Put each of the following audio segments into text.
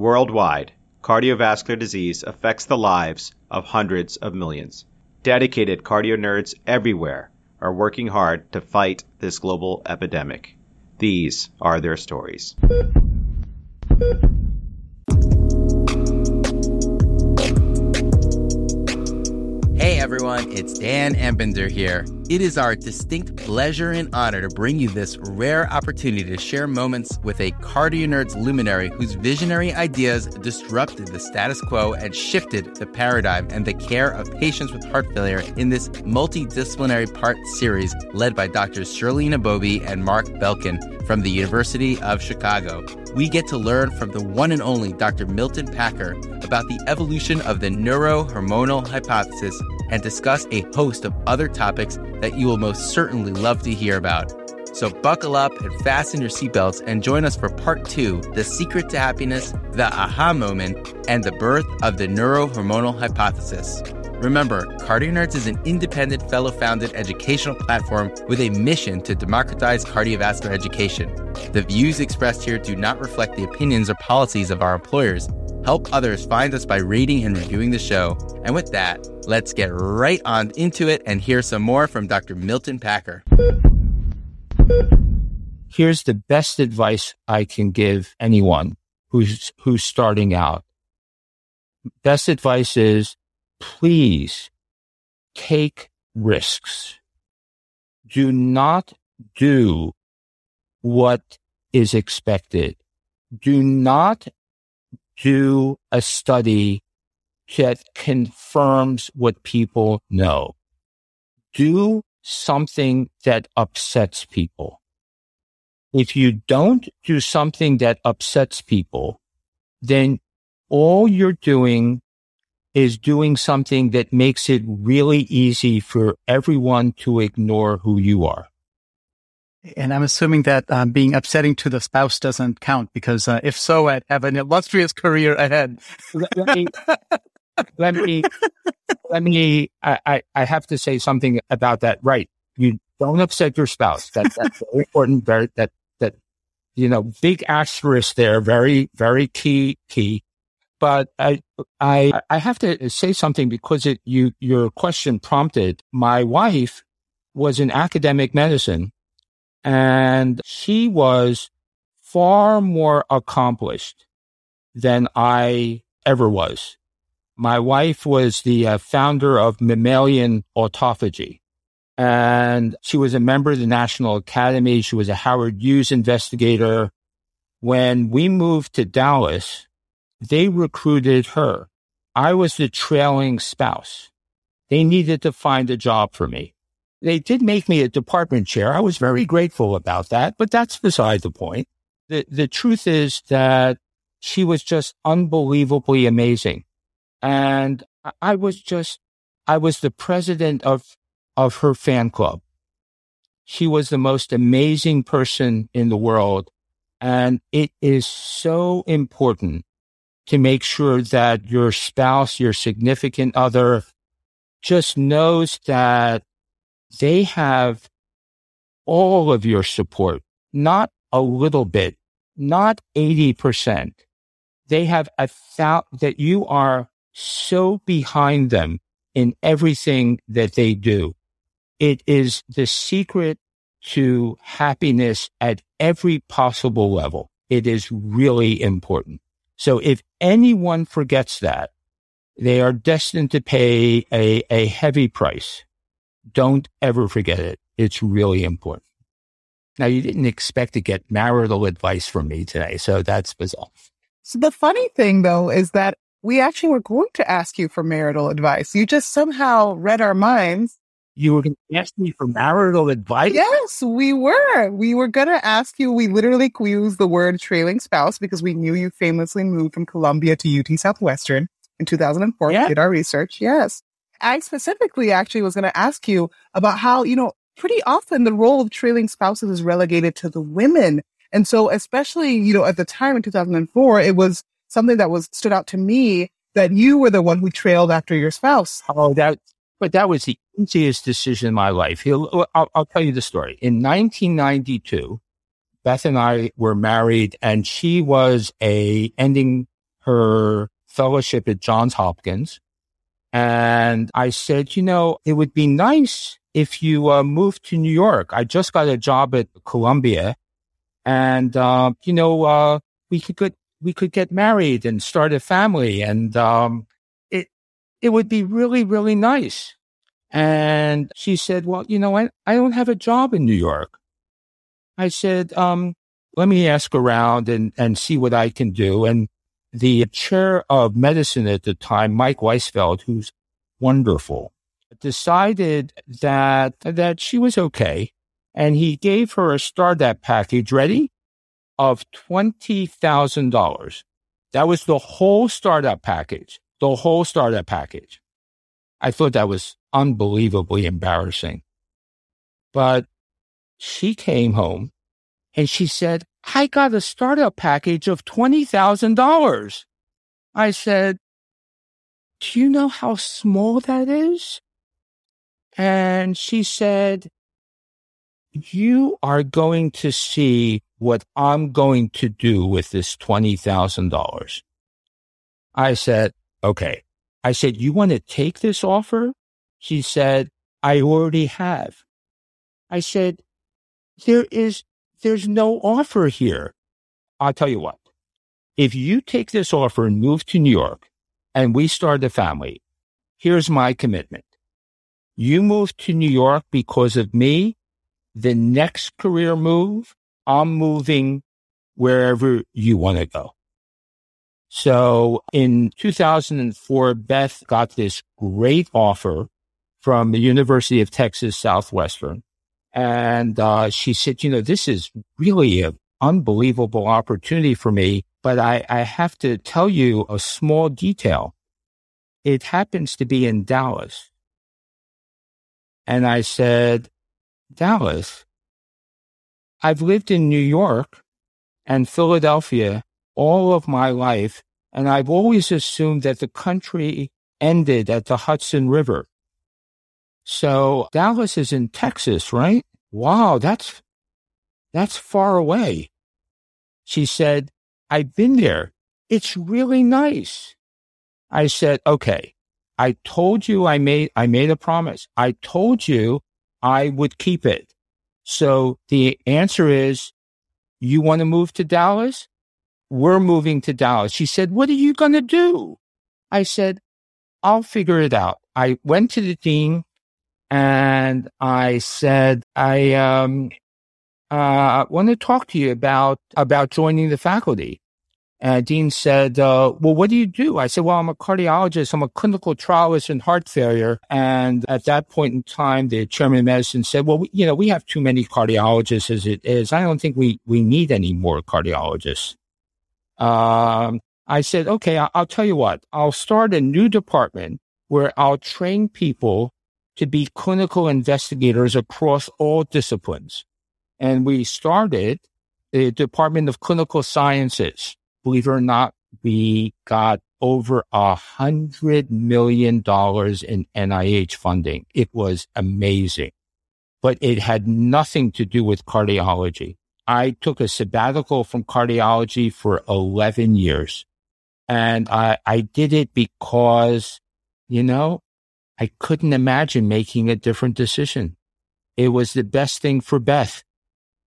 Worldwide, cardiovascular disease affects the lives of hundreds of millions. Dedicated cardio nerds everywhere are working hard to fight this global epidemic. These are their stories. Hey everyone, it's Dan Ambinder here. It is our distinct pleasure and honor to bring you this rare opportunity to share moments with a cardio nerds luminary whose visionary ideas disrupted the status quo and shifted the paradigm and the care of patients with heart failure in this multidisciplinary part series led by Drs. Shirley Nabobi and Mark Belkin from the University of Chicago. We get to learn from the one and only Dr. Milton Packer about the evolution of the neurohormonal hypothesis and discuss a host of other topics that you will most certainly love to hear about. So buckle up and fasten your seatbelts and join us for part two The Secret to Happiness, the Aha Moment, and the birth of the neurohormonal hypothesis. Remember, Cardio is an independent, fellow founded educational platform with a mission to democratize cardiovascular education. The views expressed here do not reflect the opinions or policies of our employers. Help others find us by rating and reviewing the show. And with that, let's get right on into it and hear some more from Dr. Milton Packer. Here's the best advice I can give anyone who's, who's starting out. Best advice is please take risks. Do not do what is expected. Do not do a study that confirms what people know. Do something that upsets people. If you don't do something that upsets people, then all you're doing is doing something that makes it really easy for everyone to ignore who you are. And I'm assuming that um, being upsetting to the spouse doesn't count because uh, if so, I'd have an illustrious career ahead. let, me, let me, let me, I, I have to say something about that. Right. You don't upset your spouse. That, that's very important. Very, that, that, you know, big asterisk there. Very, very key, key. But I, I, I have to say something because it, you, your question prompted my wife was in academic medicine and she was far more accomplished than I ever was. My wife was the uh, founder of mammalian autophagy and she was a member of the National Academy. She was a Howard Hughes investigator. When we moved to Dallas, they recruited her. I was the trailing spouse. They needed to find a job for me. They did make me a department chair. I was very grateful about that, but that's beside the point. The, the truth is that she was just unbelievably amazing. And I was just, I was the president of, of her fan club. She was the most amazing person in the world. And it is so important to make sure that your spouse, your significant other just knows that they have all of your support, not a little bit, not 80%. They have a thou that you are so behind them in everything that they do. It is the secret to happiness at every possible level. It is really important. So if anyone forgets that, they are destined to pay a, a heavy price. Don't ever forget it. It's really important. Now, you didn't expect to get marital advice from me today, so that's bizarre. So the funny thing, though, is that we actually were going to ask you for marital advice. You just somehow read our minds. You were going to ask me for marital advice? Yes, we were. We were going to ask you. We literally used the word trailing spouse because we knew you famously moved from Columbia to UT Southwestern in 2004. Yeah. Did our research. Yes. I specifically actually was going to ask you about how, you know, pretty often the role of trailing spouses is relegated to the women. And so, especially, you know, at the time in 2004, it was something that was stood out to me that you were the one who trailed after your spouse. Oh, that, but that was the easiest decision in my life. I'll, I'll tell you the story. In 1992, Beth and I were married and she was a ending her fellowship at Johns Hopkins. And I said, you know, it would be nice if you uh, moved to New York. I just got a job at Columbia and, uh, you know, uh, we could get, we could get married and start a family. And, um, it, it would be really, really nice. And she said, well, you know, I, I don't have a job in New York. I said, um, let me ask around and, and see what I can do. And the chair of medicine at the time, Mike Weisfeldt, who's wonderful, decided that, that she was okay. And he gave her a startup package ready of $20,000. That was the whole startup package, the whole startup package. I thought that was unbelievably embarrassing. But she came home and she said, I got a startup package of $20,000. I said, Do you know how small that is? And she said, You are going to see what I'm going to do with this $20,000. I said, Okay. I said, You want to take this offer? She said, I already have. I said, There is, there's no offer here. I'll tell you what. If you take this offer and move to New York and we start a family, here's my commitment. You move to New York because of me. The next career move, I'm moving wherever you want to go. So in 2004, Beth got this great offer from the University of Texas Southwestern. And uh, she said, you know, this is really an unbelievable opportunity for me, but I, I have to tell you a small detail. It happens to be in Dallas. And I said, Dallas, I've lived in New York and Philadelphia all of my life, and I've always assumed that the country ended at the Hudson River. So Dallas is in Texas, right? Wow, that's that's far away. She said, I've been there. It's really nice. I said, okay, I told you I made, I made a promise. I told you I would keep it. So the answer is, you want to move to Dallas? We're moving to Dallas. She said, what are you going to do? I said, I'll figure it out. I went to the dean and I said, I, um, uh, want to talk to you about, about joining the faculty. And Dean said, uh, well, what do you do? I said, well, I'm a cardiologist. I'm a clinical trialist in heart failure. And at that point in time, the chairman of medicine said, well, we, you know, we have too many cardiologists as it is. I don't think we, we need any more cardiologists. Um, I said, okay, I'll, I'll tell you what, I'll start a new department where I'll train people to be clinical investigators across all disciplines. And we started the Department of Clinical Sciences believe it or not, we got over a hundred million dollars in NIH funding. It was amazing, but it had nothing to do with cardiology. I took a sabbatical from cardiology for 11 years and I, I did it because, you know, I couldn't imagine making a different decision. It was the best thing for Beth.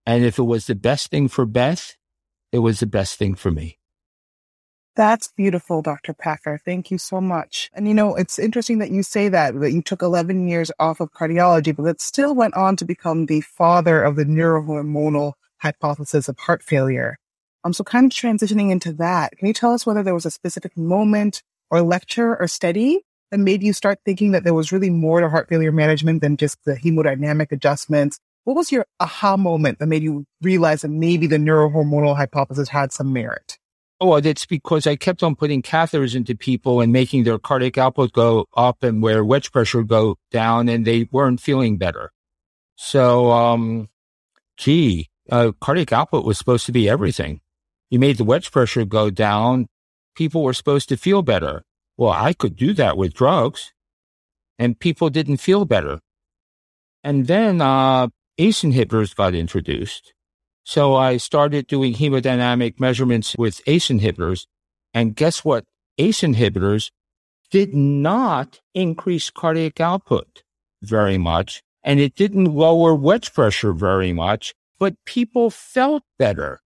And if it was the best thing for Beth, it was the best thing for me. That's beautiful, Dr. Packer. Thank you so much. And you know, it's interesting that you say that, that you took 11 years off of cardiology, but that still went on to become the father of the neurohormonal hypothesis of heart failure. Um, so kind of transitioning into that, can you tell us whether there was a specific moment or lecture or study that made you start thinking that there was really more to heart failure management than just the hemodynamic adjustments? What was your aha moment that made you realize that maybe the neurohormonal hypothesis had some merit? Oh, it's because I kept on putting catheters into people and making their cardiac output go up and where wedge pressure go down and they weren't feeling better. So, um, gee, uh, cardiac output was supposed to be everything. You made the wedge pressure go down. People were supposed to feel better. Well, I could do that with drugs and people didn't feel better. And then, uh, ACE inhibitors got introduced so I started doing hemodynamic measurements with ACE inhibitors And guess what? ACE inhibitors did not increase cardiac output very much, and it didn't lower wedge pressure very much, but people felt better.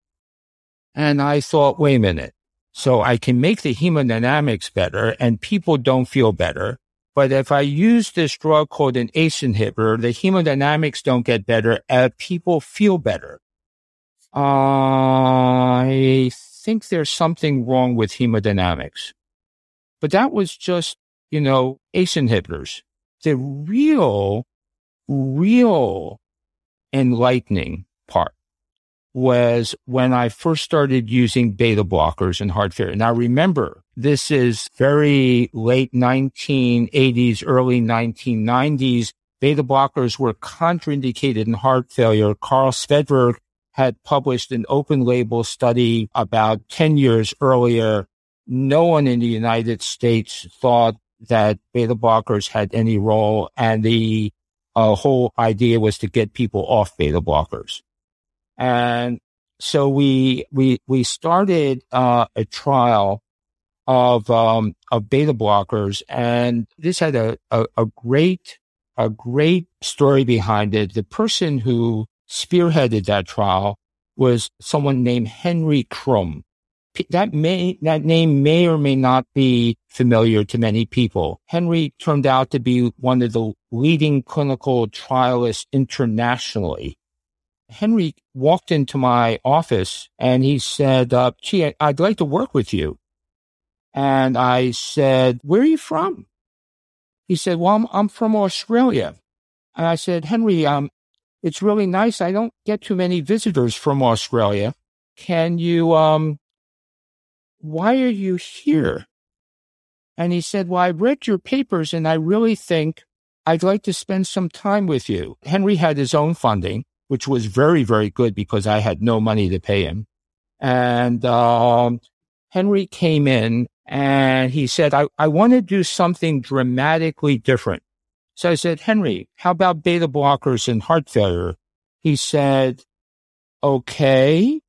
And I thought, wait a minute. So I can make the hemodynamics better and people don't feel better. But if I use this drug called an ACE inhibitor, the hemodynamics don't get better and people feel better. I think there's something wrong with hemodynamics. But that was just, you know, ACE inhibitors. The real, real enlightening part was when I first started using beta blockers in heart failure. Now remember, this is very late 1980s, early 1990s. Beta blockers were contraindicated in heart failure. Carl Swedberg had published an open label study about 10 years earlier. No one in the United States thought that beta blockers had any role. And the uh, whole idea was to get people off beta blockers. And so we, we, we started, uh, a trial of, um, of beta blockers. And this had a, a, a great, a great story behind it. The person who spearheaded that trial was someone named Henry Krum. That may, that name may or may not be familiar to many people. Henry turned out to be one of the leading clinical trialists internationally Henry walked into my office and he said, uh, gee, I'd like to work with you. And I said, where are you from? He said, well, I'm, I'm from Australia. And I said, Henry, um, it's really nice. I don't get too many visitors from Australia. Can you, um, why are you here? And he said, well, I read your papers and I really think I'd like to spend some time with you. Henry had his own funding which was very, very good because I had no money to pay him. And um, Henry came in and he said, I, I want to do something dramatically different. So I said, Henry, how about beta blockers and heart failure? He said, okay,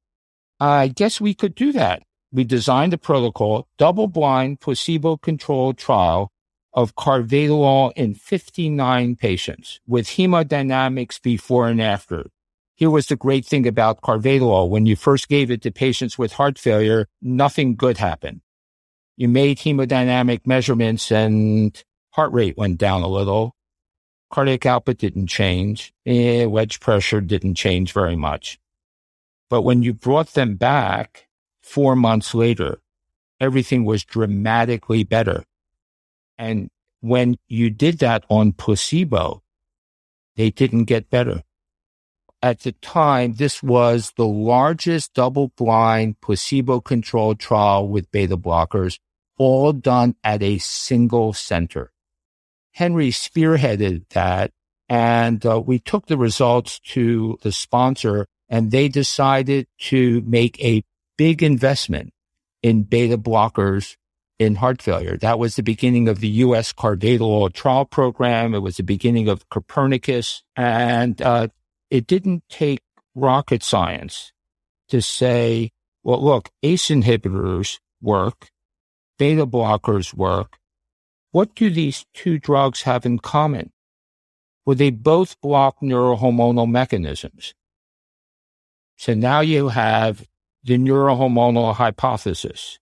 I guess we could do that. We designed a protocol, double blind, placebo controlled trial of carvedilol in 59 patients with hemodynamics before and after. Here was the great thing about carvedilol. When you first gave it to patients with heart failure, nothing good happened. You made hemodynamic measurements and heart rate went down a little. Cardiac output didn't change. Eh, wedge pressure didn't change very much. But when you brought them back four months later, everything was dramatically better. And when you did that on placebo, they didn't get better. At the time, this was the largest double blind placebo controlled trial with beta blockers, all done at a single center. Henry spearheaded that and uh, we took the results to the sponsor and they decided to make a big investment in beta blockers in heart failure. That was the beginning of the U.S. carvedilol trial program. It was the beginning of Copernicus. And uh, it didn't take rocket science to say, well, look, ACE inhibitors work, beta blockers work. What do these two drugs have in common? Well, they both block neurohormonal mechanisms. So now you have the neurohormonal hypothesis.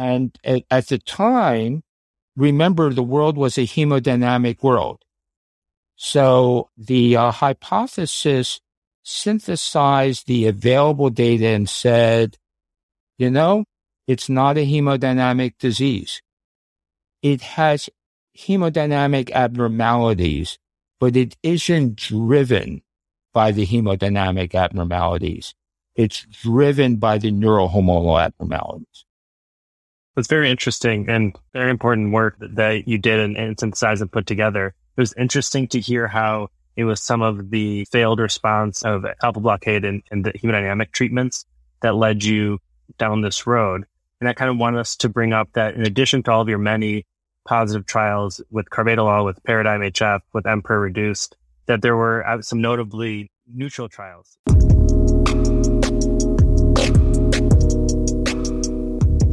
And at, at the time, remember the world was a hemodynamic world. So the uh, hypothesis synthesized the available data and said, you know, it's not a hemodynamic disease. It has hemodynamic abnormalities, but it isn't driven by the hemodynamic abnormalities. It's driven by the neurohormonal abnormalities. It's very interesting and very important work that you did and, and synthesized and put together it was interesting to hear how it was some of the failed response of alpha blockade and, and the hemodynamic treatments that led you down this road. And I kind of want us to bring up that in addition to all of your many positive trials with carvedilol, with Paradigm HF, with Emperor Reduced, that there were uh, some notably neutral trials.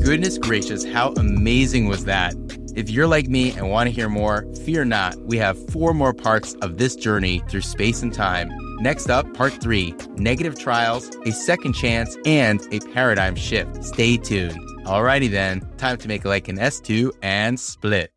Goodness gracious, how amazing was that? If you're like me and want to hear more, fear not. We have four more parts of this journey through space and time. Next up, part three negative trials, a second chance, and a paradigm shift. Stay tuned. Alrighty then, time to make like an S2 and split.